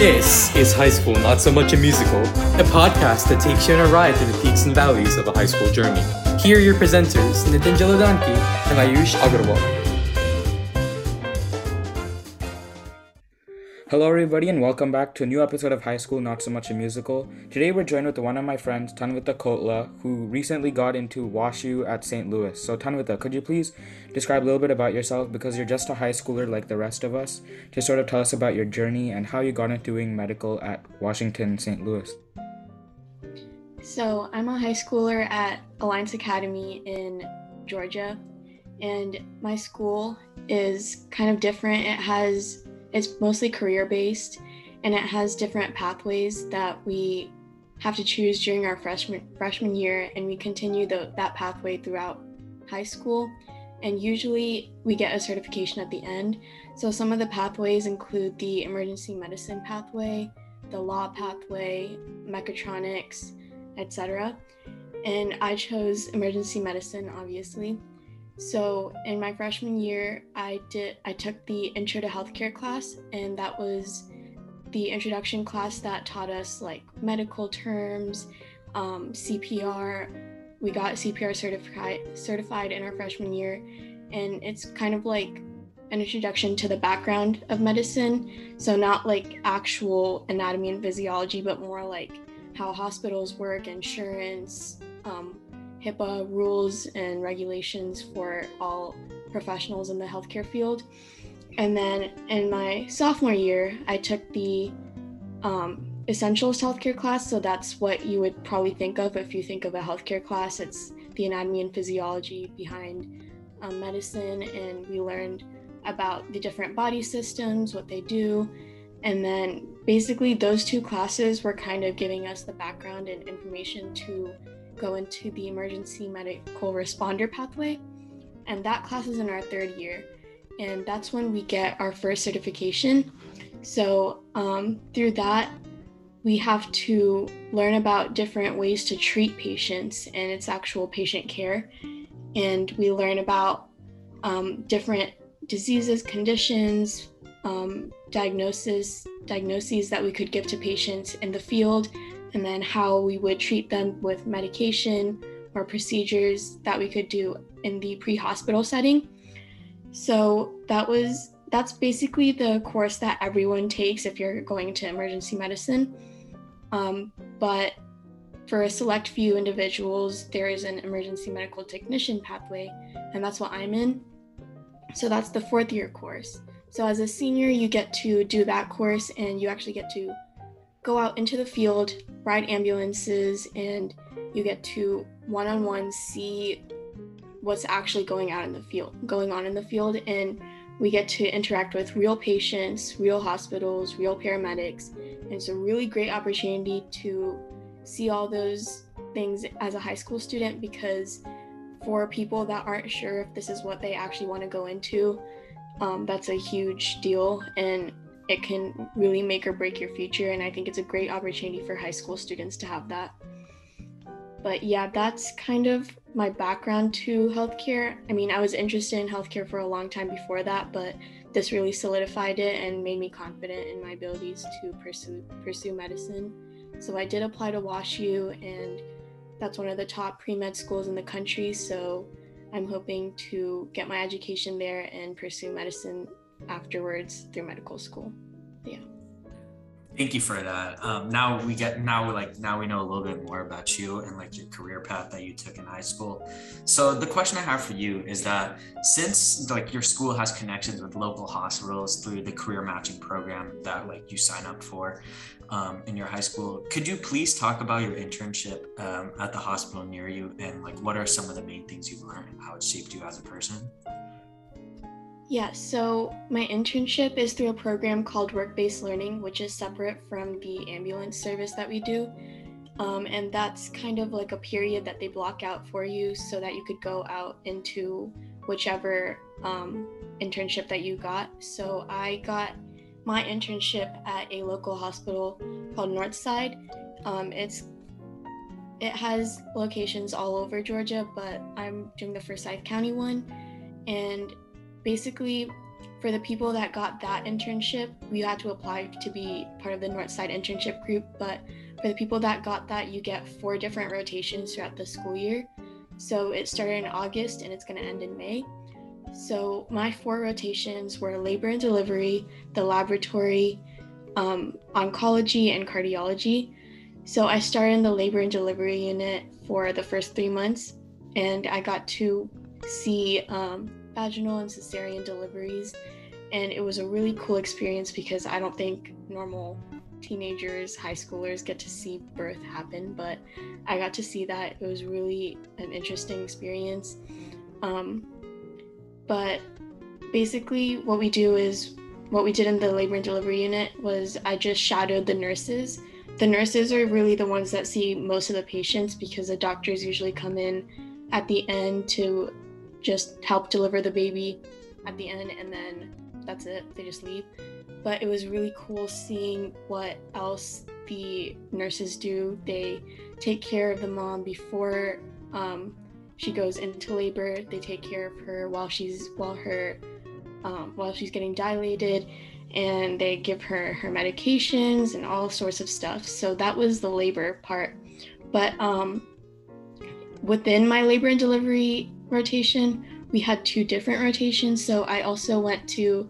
This is High School Not So Much a Musical, a podcast that takes you on a ride through the peaks and valleys of a high school journey. Here are your presenters, Nitin Jaladanki and Ayush Agarwal. Hello, everybody, and welcome back to a new episode of High School Not So Much a Musical. Today, we're joined with one of my friends, Tanvita Kotla, who recently got into WashU at St. Louis. So, Tanvita, could you please describe a little bit about yourself because you're just a high schooler like the rest of us? Just sort of tell us about your journey and how you got into doing medical at Washington St. Louis. So, I'm a high schooler at Alliance Academy in Georgia, and my school is kind of different. It has it's mostly career based and it has different pathways that we have to choose during our freshman freshman year and we continue the, that pathway throughout high school. And usually we get a certification at the end. So some of the pathways include the emergency medicine pathway the law pathway mechatronics etc and i chose emergency medicine obviously so in my freshman year, I did I took the Intro to Healthcare class, and that was the introduction class that taught us like medical terms, um, CPR. We got CPR certified certified in our freshman year, and it's kind of like an introduction to the background of medicine. So not like actual anatomy and physiology, but more like how hospitals work, insurance, um, HIPAA rules and regulations for all professionals in the healthcare field. And then in my sophomore year, I took the um, essentials healthcare class. So that's what you would probably think of if you think of a healthcare class. It's the anatomy and physiology behind um, medicine. And we learned about the different body systems, what they do. And then basically, those two classes were kind of giving us the background and information to go into the emergency medical responder pathway. And that class is in our third year. And that's when we get our first certification. So um, through that, we have to learn about different ways to treat patients and its actual patient care. And we learn about um, different diseases, conditions, um, diagnosis, diagnoses that we could give to patients in the field, and then how we would treat them with medication or procedures that we could do in the pre-hospital setting. So that was that's basically the course that everyone takes if you're going to emergency medicine. Um, but for a select few individuals, there is an emergency medical technician pathway, and that's what I'm in. So that's the fourth year course. So as a senior, you get to do that course and you actually get to go out into the field, ride ambulances, and you get to one on one see what's actually going out in the field, going on in the field, and we get to interact with real patients, real hospitals, real paramedics. And it's a really great opportunity to see all those things as a high school student because for people that aren't sure if this is what they actually want to go into, um, that's a huge deal. And it can really make or break your future. And I think it's a great opportunity for high school students to have that. But yeah, that's kind of my background to healthcare. I mean, I was interested in healthcare for a long time before that, but this really solidified it and made me confident in my abilities to pursue pursue medicine. So I did apply to WashU and that's one of the top pre-med schools in the country, so I'm hoping to get my education there and pursue medicine afterwards through medical school. Yeah. Thank you for that. Um, now we get now we like now we know a little bit more about you and like your career path that you took in high school. So the question I have for you is that since like your school has connections with local hospitals through the career matching program that like you sign up for um, in your high school, could you please talk about your internship um, at the hospital near you and like what are some of the main things you've learned and how it shaped you as a person? Yeah, so my internship is through a program called Work Based Learning, which is separate from the ambulance service that we do. Um, and that's kind of like a period that they block out for you so that you could go out into whichever um, internship that you got. So I got my internship at a local hospital called Northside. Um, it's it has locations all over Georgia, but I'm doing the Forsyth County one, and basically for the people that got that internship, we had to apply to be part of the Northside internship group. But for the people that got that, you get four different rotations throughout the school year. So it started in August and it's going to end in May. So my four rotations were labor and delivery, the laboratory, um, oncology, and cardiology. So I started in the labor and delivery unit for the first three months, and I got to see um, vaginal and cesarean deliveries, and it was a really cool experience because I don't think normal teenagers, high schoolers get to see birth happen, but I got to see that. It was really an interesting experience. Um, but basically, what we do is what we did in the labor and delivery unit was I just shadowed the nurses. The nurses are really the ones that see most of the patients because the doctors usually come in at the end to just help deliver the baby at the end and then that's it. They just leave. But it was really cool seeing what else the nurses do. They take care of the mom before um, she goes into labor. They take care of her while she's while her um, while she's getting dilated, and they give her her medications and all sorts of stuff. So that was the labor part. But um, within my labor and delivery rotation, we had two different rotations. So I also went to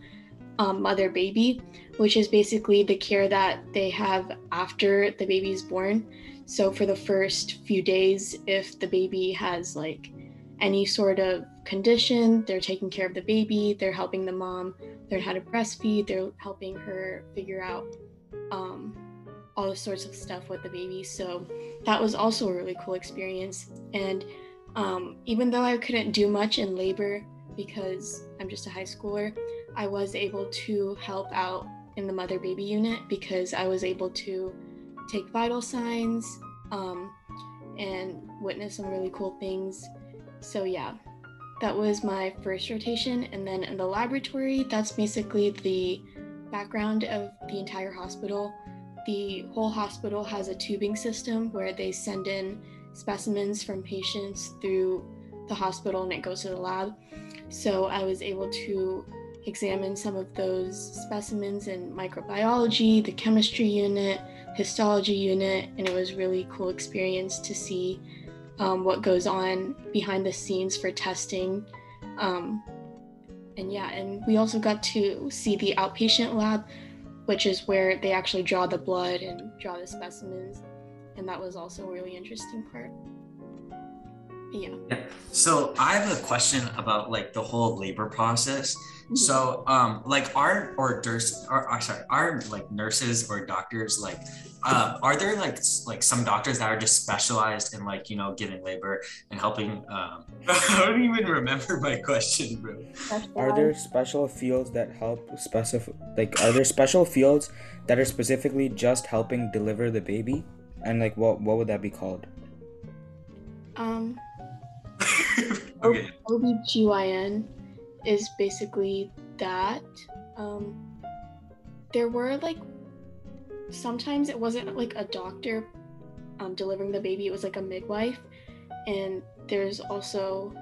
um, mother baby, which is basically the care that they have after the baby is born. So for the first few days, if the baby has like any sort of condition, they're taking care of the baby, they're helping the mom learn how to breastfeed, they're helping her figure out um, all sorts of stuff with the baby. So that was also a really cool experience. And um, even though I couldn't do much in labor because I'm just a high schooler, I was able to help out in the mother baby unit because I was able to take vital signs um, and witness some really cool things. So, yeah, that was my first rotation. And then in the laboratory, that's basically the background of the entire hospital. The whole hospital has a tubing system where they send in specimens from patients through the hospital and it goes to the lab. So I was able to examine some of those specimens in microbiology, the chemistry unit, histology unit, and it was really cool experience to see um, what goes on behind the scenes for testing. Um, and yeah, and we also got to see the outpatient lab, which is where they actually draw the blood and draw the specimens, and that was also a really interesting part. Yeah. yeah. So I have a question about like the whole labor process. So, um, like, are or nurse, or, or sorry, are like nurses or doctors like, uh, are there like like some doctors that are just specialized in like you know giving labor and helping? Um, I don't even remember my question, bro. Are there special fields that help specific Like, are there special fields that are specifically just helping deliver the baby? And like, what what would that be called? Um. okay. OBGYN is basically that. Um, there were like sometimes it wasn't like a doctor um, delivering the baby; it was like a midwife, and there's also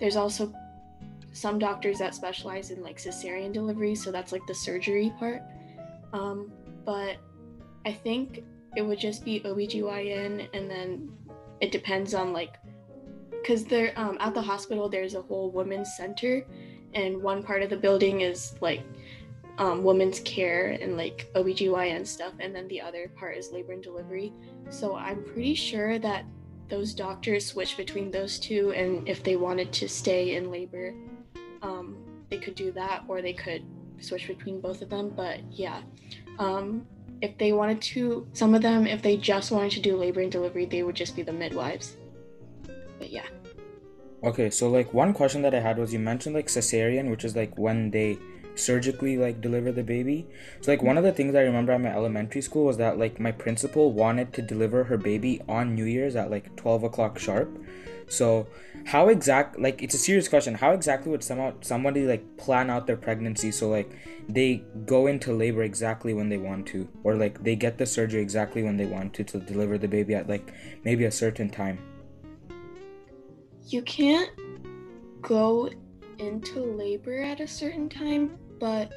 there's also some doctors that specialize in like cesarean delivery, so that's like the surgery part. Um, but I think it would just be OBGYN and then it depends on like because there um, at the hospital there's a whole women's center and one part of the building is like um, women's care and like OBGYN stuff and then the other part is labor and delivery. So i'm pretty sure that those doctors switch between those two and if they wanted to stay in labor um, they could do that or they could switch between both of them but yeah. Um, if they wanted to some of them if they just wanted to do labor and delivery they would just be the midwives. But yeah. Okay, so like one question that I had was you mentioned like cesarean, which is like when they surgically like deliver the baby. So like one of the things I remember at my elementary school was that like my principal wanted to deliver her baby on New Year's at like twelve o'clock sharp. So how exact like it's a serious question. How exactly would somehow somebody like plan out their pregnancy so like they go into labor exactly when they want to, or like they get the surgery exactly when they want to to deliver the baby at like maybe a certain time? you can't go into labor at a certain time but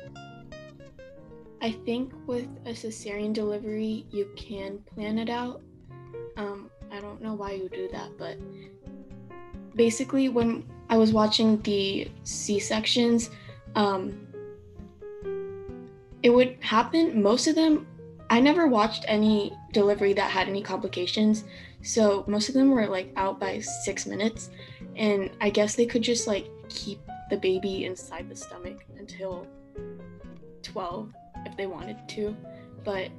I think with a cesarean delivery, you can plan it out. Um, I don't know why you do that, but basically, when I was watching the C sections, um, it would happen. Most of them, I never watched any delivery that had any complications. So most of them were like out by six minutes. And I guess they could just like keep the baby inside the stomach until 12 if they wanted to. But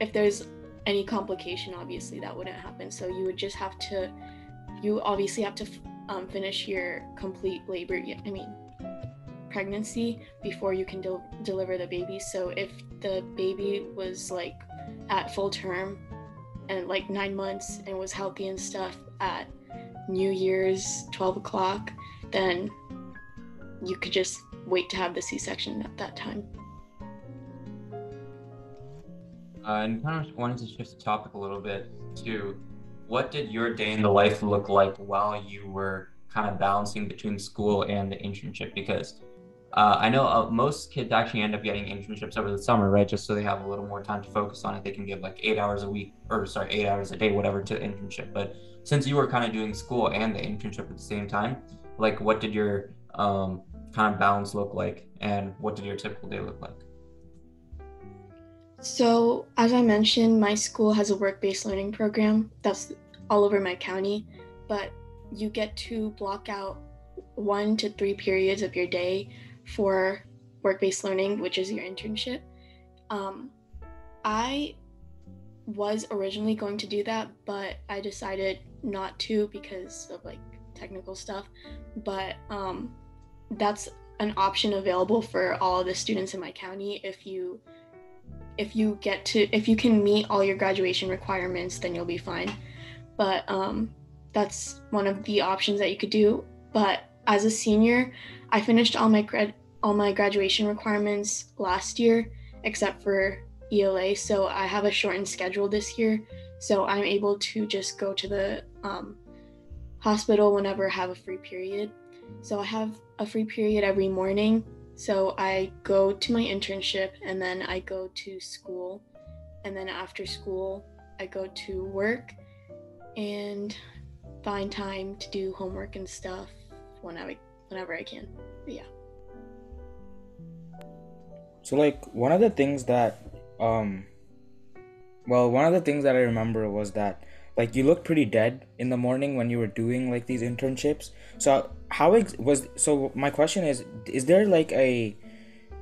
if there's any complication, obviously that wouldn't happen. So you would just have to, you obviously have to um, finish your complete labor, I mean, pregnancy before you can del- deliver the baby. So if the baby was like at full term and like nine months and was healthy and stuff at New Year's 12 o'clock, then you could just wait to have the C section at that time. Uh, and kind of wanted to shift the topic a little bit to what did your day in the life look like while you were kind of balancing between school and the internship? Because uh, I know uh, most kids actually end up getting internships over the summer, right? Just so they have a little more time to focus on it. They can give like eight hours a week, or sorry, eight hours a day, whatever, to internship. But since you were kind of doing school and the internship at the same time, like what did your um, kind of balance look like, and what did your typical day look like? So, as I mentioned, my school has a work based learning program that's all over my county, but you get to block out one to three periods of your day for work based learning, which is your internship. Um, I was originally going to do that, but I decided not to because of like technical stuff. But um, that's an option available for all the students in my county if you if you get to if you can meet all your graduation requirements then you'll be fine. But um, that's one of the options that you could do. But as a senior i finished all my grad all my graduation requirements last year except for ela so i have a shortened schedule this year. So i'm able to just go to the um, hospital whenever i have a free period so i have a free period every morning so I go to my internship and then I go to school. And then after school, I go to work and find time to do homework and stuff whenever whenever I can. But yeah. So like one of the things that um well, one of the things that I remember was that like you looked pretty dead in the morning when you were doing like these internships. So how ex- was so my question is is there like a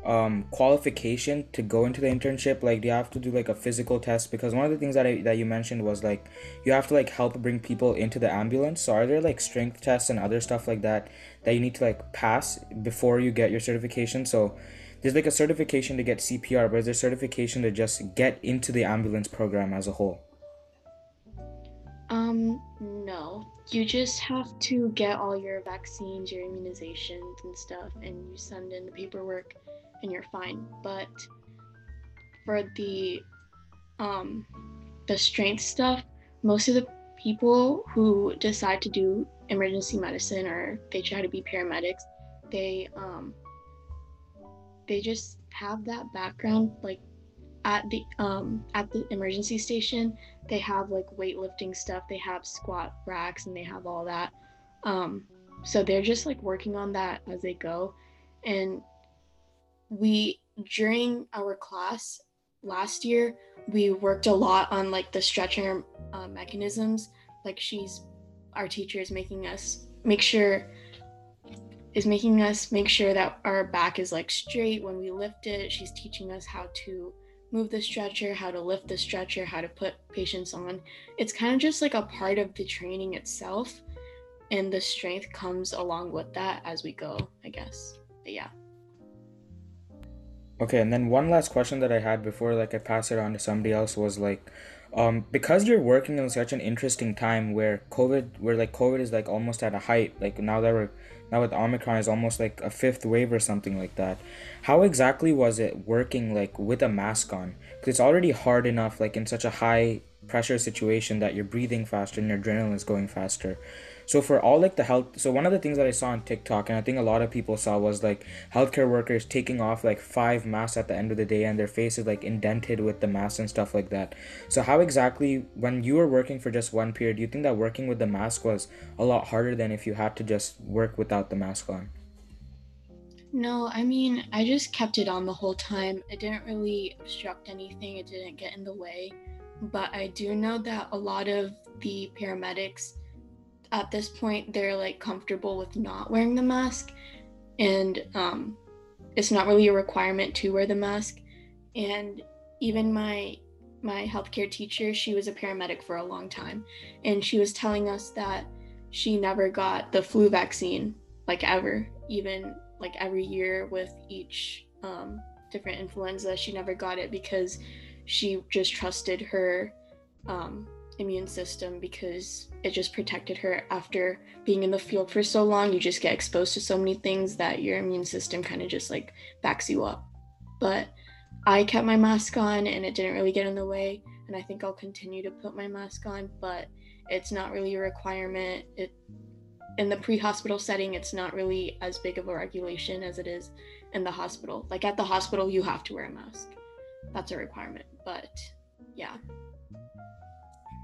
um qualification to go into the internship? Like do you have to do like a physical test? Because one of the things that I, that you mentioned was like you have to like help bring people into the ambulance. So are there like strength tests and other stuff like that that you need to like pass before you get your certification? So there's like a certification to get CPR but is there certification to just get into the ambulance program as a whole um, no. You just have to get all your vaccines, your immunizations, and stuff, and you send in the paperwork, and you're fine. But for the um, the strength stuff, most of the people who decide to do emergency medicine or they try to be paramedics, they um, they just have that background like at the um at the emergency station they have like weightlifting stuff they have squat racks and they have all that. Um so they're just like working on that as they go. And we during our class last year we worked a lot on like the stretcher uh, mechanisms. Like she's our teacher is making us make sure is making us make sure that our back is like straight when we lift it. She's teaching us how to move the stretcher, how to lift the stretcher, how to put patients on. It's kind of just like a part of the training itself. And the strength comes along with that as we go, I guess. But yeah. Okay, and then one last question that I had before like I pass it on to somebody else was like um because you're working in such an interesting time where COVID where like COVID is like almost at a height, like now that we're now with Omicron is almost like a fifth wave or something like that. How exactly was it working like with a mask on? Because it's already hard enough like in such a high pressure situation that you're breathing faster and your adrenaline is going faster. So for all like the health, so one of the things that I saw on TikTok, and I think a lot of people saw was like healthcare workers taking off like five masks at the end of the day, and their face is like indented with the mask and stuff like that. So how exactly, when you were working for just one period, do you think that working with the mask was a lot harder than if you had to just work without the mask on? No, I mean, I just kept it on the whole time. It didn't really obstruct anything, it didn't get in the way. But I do know that a lot of the paramedics at this point, they're like comfortable with not wearing the mask. And um, it's not really a requirement to wear the mask. And even my my healthcare teacher, she was a paramedic for a long time, and she was telling us that she never got the flu vaccine like ever, even like every year with each um, different influenza. She never got it because she just trusted her um, immune system because it just protected her after being in the field for so long. You just get exposed to so many things that your immune system kind of just like backs you up. But I kept my mask on and it didn't really get in the way. And I think I'll continue to put my mask on, but it's not really a requirement. It in the pre-hospital setting it's not really as big of a regulation as it is in the hospital like at the hospital you have to wear a mask that's a requirement but yeah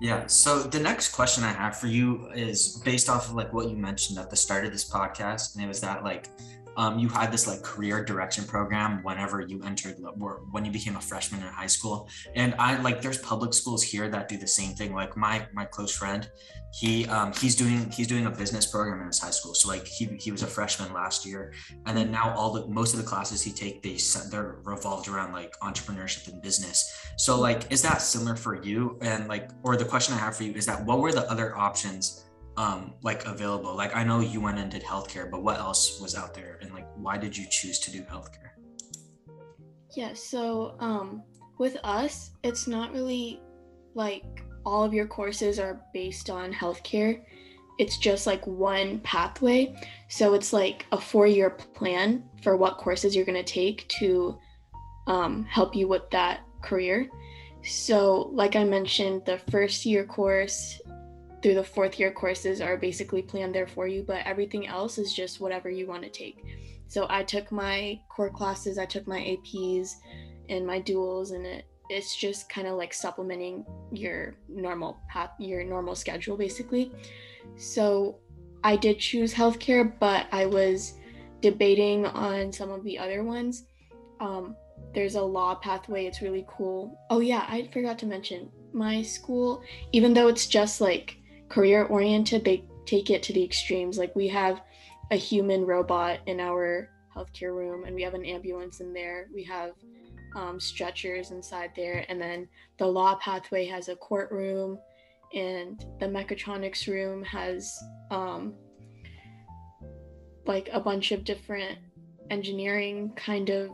yeah. So the next question i have for you is based off of like what you mentioned at the start of this podcast and it was that like um, you had this like career direction program whenever you entered or when you became a freshman in high school. And i like there's public schools here that do the same thing. Like my my close friend he um, he's doing he's doing a business program in his high school. So like he, he was a freshman last year. And then now all the most of the classes he take they they're revolved around like entrepreneurship and business. So like is that similar for you? And like or the question i have for you is that what were the other options um, like available? Like I know you went and did healthcare, but what else was out there, and like why did you choose to do healthcare? Yeah, so um, with us, it's not really like all of your courses are based on healthcare. It's just like one pathway. So it's like a four year plan for what courses you're going to take to um, help you with that career. So, like I mentioned, the first year course through the fourth year courses are basically planned there for you, but everything else is just whatever you want to take. So I took my core classes, I took my APs and my duals, and it it's just kind of like supplementing your normal path, your normal schedule basically. So I did choose healthcare, but I was debating on some of the other ones. Um, there's a law pathway, it's really cool. Oh, yeah, I forgot to mention my school, even though it's just like career oriented, they take it to the extremes. Like we have a human robot in our healthcare room, and we have an ambulance in there. We have um, stretchers inside there, and then the law pathway has a courtroom, and the mechatronics room has um, like a bunch of different engineering kind of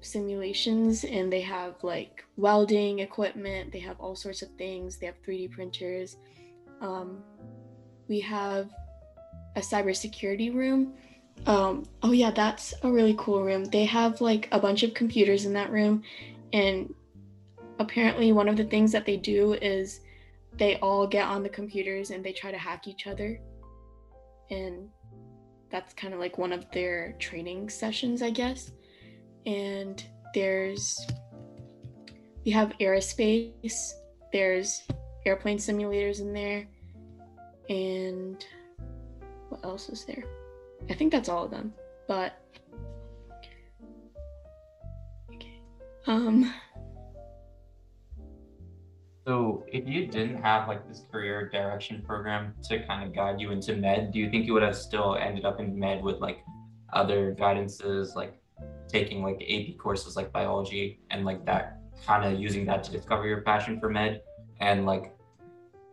simulations and they have like welding equipment they have all sorts of things they have 3d printers um, we have a cybersecurity room. Um, oh yeah, that's a really cool room. They have like a bunch of computers in that room, and apparently one of the things that they do is they all get on the computers and they try to hack each other, and that's kind of like one of their training sessions, I guess. And there's we have aerospace. There's airplane simulators in there. And what else is there? I think that's all of them. But okay. Um so if you didn't have like this career direction program to kind of guide you into med, do you think you would have still ended up in med with like other guidances like taking like AP courses like biology and like that kind of using that to discover your passion for med and like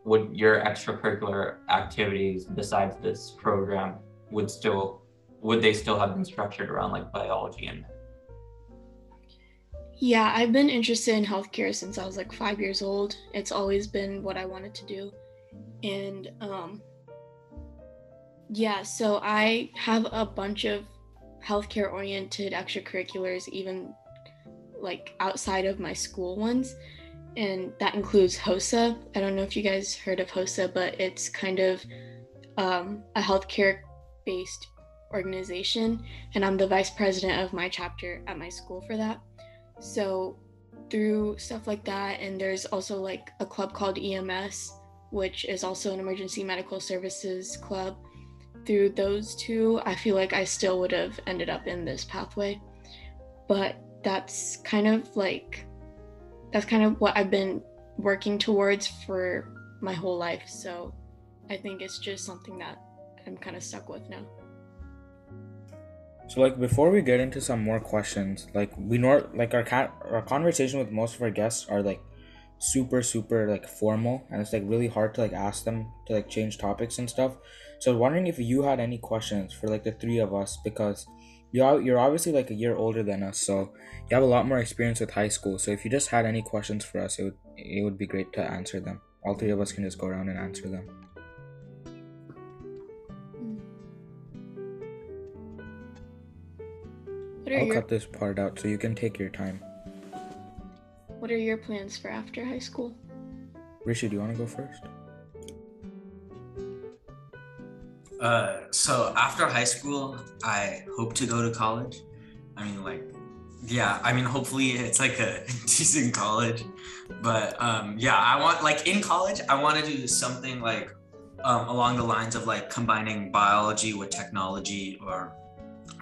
would your extracurricular activities besides this program would still would they still have been structured around like biology and yeah i've been interested in healthcare since i was like five years old. It's always been what i wanted to do. And um yeah so i have a bunch of healthcare oriented extracurriculars even like outside of my school ones and that includes HOSA. I don't know if you guys heard of HOSA, but it's kind of um, a healthcare based organization, and I'm the vice president of my chapter at my school for that. So, through stuff like that, and there's also like a club called EMS, which is also an emergency medical services club. Through those two, I feel like I still would have ended up in this pathway. But that's kind of like, that's kind of what I've been working towards for my whole life. So I think it's just something that I'm kind of stuck with now. So like before we get into some more questions, like we know like our cat our conversation with most of our guests are like super super like formal and it's like really hard to like ask them to like change topics and stuff. So I was wondering if you had any questions for like the three of us because you are, you're obviously like a year older than us, so you have a lot more experience with high school. So if you just had any questions for us, it would it would be great to answer them. All three of us can just go around and answer them. What are I'll your cut this part out so you can take your time. What are your plans for after high school? Rishi, do you want to go first? Uh, so after high school, I hope to go to college. I mean, like, yeah, I mean, hopefully it's like a decent college. But um, yeah, I want, like, in college, I want to do something like um, along the lines of like combining biology with technology or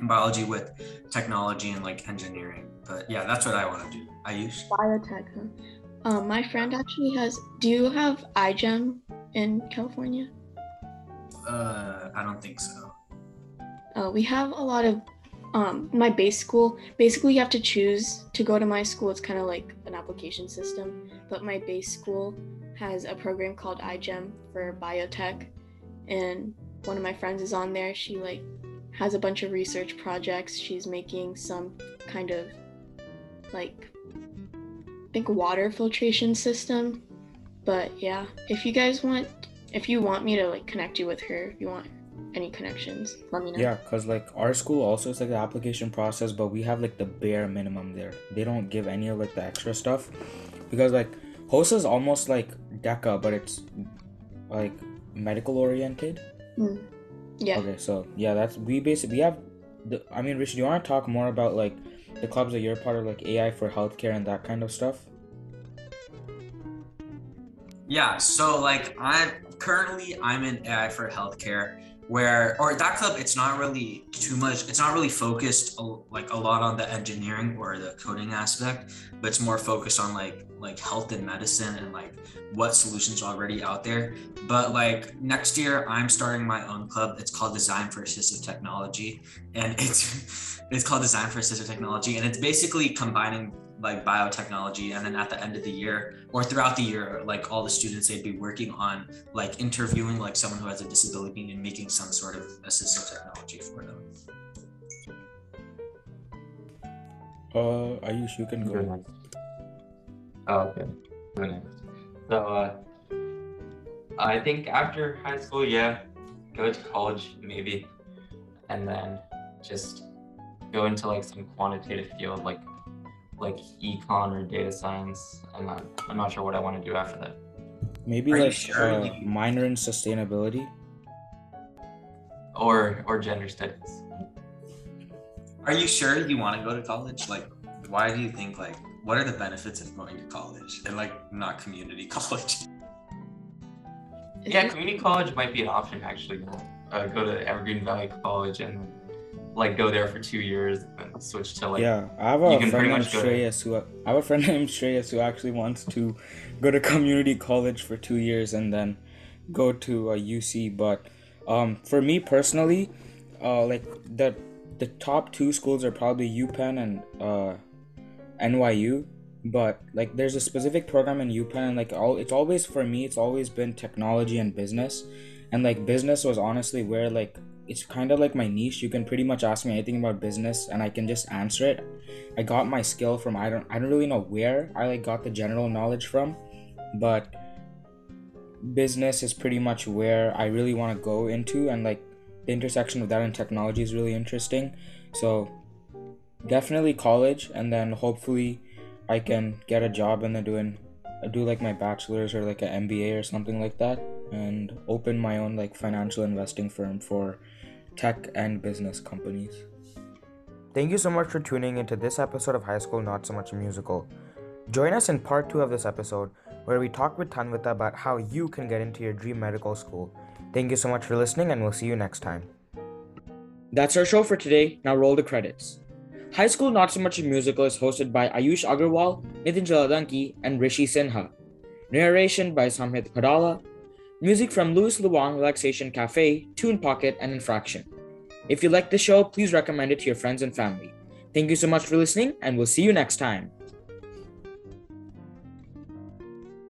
biology with technology and like engineering. But yeah, that's what I want to do. Ayush. Biotech, huh? Um, my friend actually has. Do you have iGEM in California? Uh, I don't think so. Uh, we have a lot of. Um, my base school. Basically, you have to choose to go to my school. It's kind of like an application system, but my base school has a program called iGEM for biotech, and one of my friends is on there. She like has a bunch of research projects. She's making some kind of like I think water filtration system. But yeah, if you guys want if you want me to like connect you with her, if you want any connections, let me know. Yeah, cause like our school also is like the application process, but we have like the bare minimum there. They don't give any of like the extra stuff, because like HOSA is almost like DECA, but it's like medical oriented. Mm. Yeah. Okay, so yeah, that's we basically we have the. I mean, Rich, do you want to talk more about like the clubs that you're part of, like AI for healthcare and that kind of stuff? Yeah, so like I'm currently I'm in AI for healthcare where or that club it's not really too much it's not really focused like a lot on the engineering or the coding aspect but it's more focused on like like health and medicine and like what solutions are already out there. But like next year i'm starting my own club. It's called design for assistive technology and it's it's called design for assistive technology and it's basically combining like biotechnology and then at the end of the year or throughout the year like all the students they'd be working on like interviewing like someone who has a disability and making some sort of assistive technology for them Uh, Ayush, you can Go go. next. Oh, okay. Go. So, uh, I think after high school, yeah, go to college maybe, and then just go into like some quantitative field like like econ or data science. I'm not I'm not sure what I want to do after that. Maybe Are like sure uh, minor in sustainability. Or or gender studies. are you sure you want to go to college like why do you think like what are the benefits of going to college and like not community college Yeah, community college might be an option actually. Uh, go to Evergreen Valley College and like go there for two years and switch to like yeah, I have a you can friend pretty named much go Shreyas who I have a friend named Shreyas who actually wants to go to community college for two years and then go to a UC. But um, for me personally, uh, like the the top two schools are probably UPenn and uh, NYU. But like, there's a specific program in UPenn, and like, all it's always for me, it's always been technology and business, and like business was honestly where like it's kind of like my niche. You can pretty much ask me anything about business, and I can just answer it. I got my skill from I don't I don't really know where I like got the general knowledge from, but business is pretty much where I really want to go into, and like the intersection of that and technology is really interesting. So definitely college, and then hopefully I can get a job and then doing do like my bachelor's or like an MBA or something like that. and open my own like financial investing firm for tech and business companies. Thank you so much for tuning into this episode of High School Not So Much a Musical. Join us in part two of this episode where we talk with Tanvita about how you can get into your dream medical school. Thank you so much for listening, and we'll see you next time. That's our show for today. Now roll the credits. High School Not So Much a Musical is hosted by Ayush Agarwal, Nitin Jaladanki, and Rishi Sinha. Narration by Samhit Padala. Music from Louis Luang Relaxation Cafe, Tune Pocket, and Infraction. If you like the show, please recommend it to your friends and family. Thank you so much for listening, and we'll see you next time.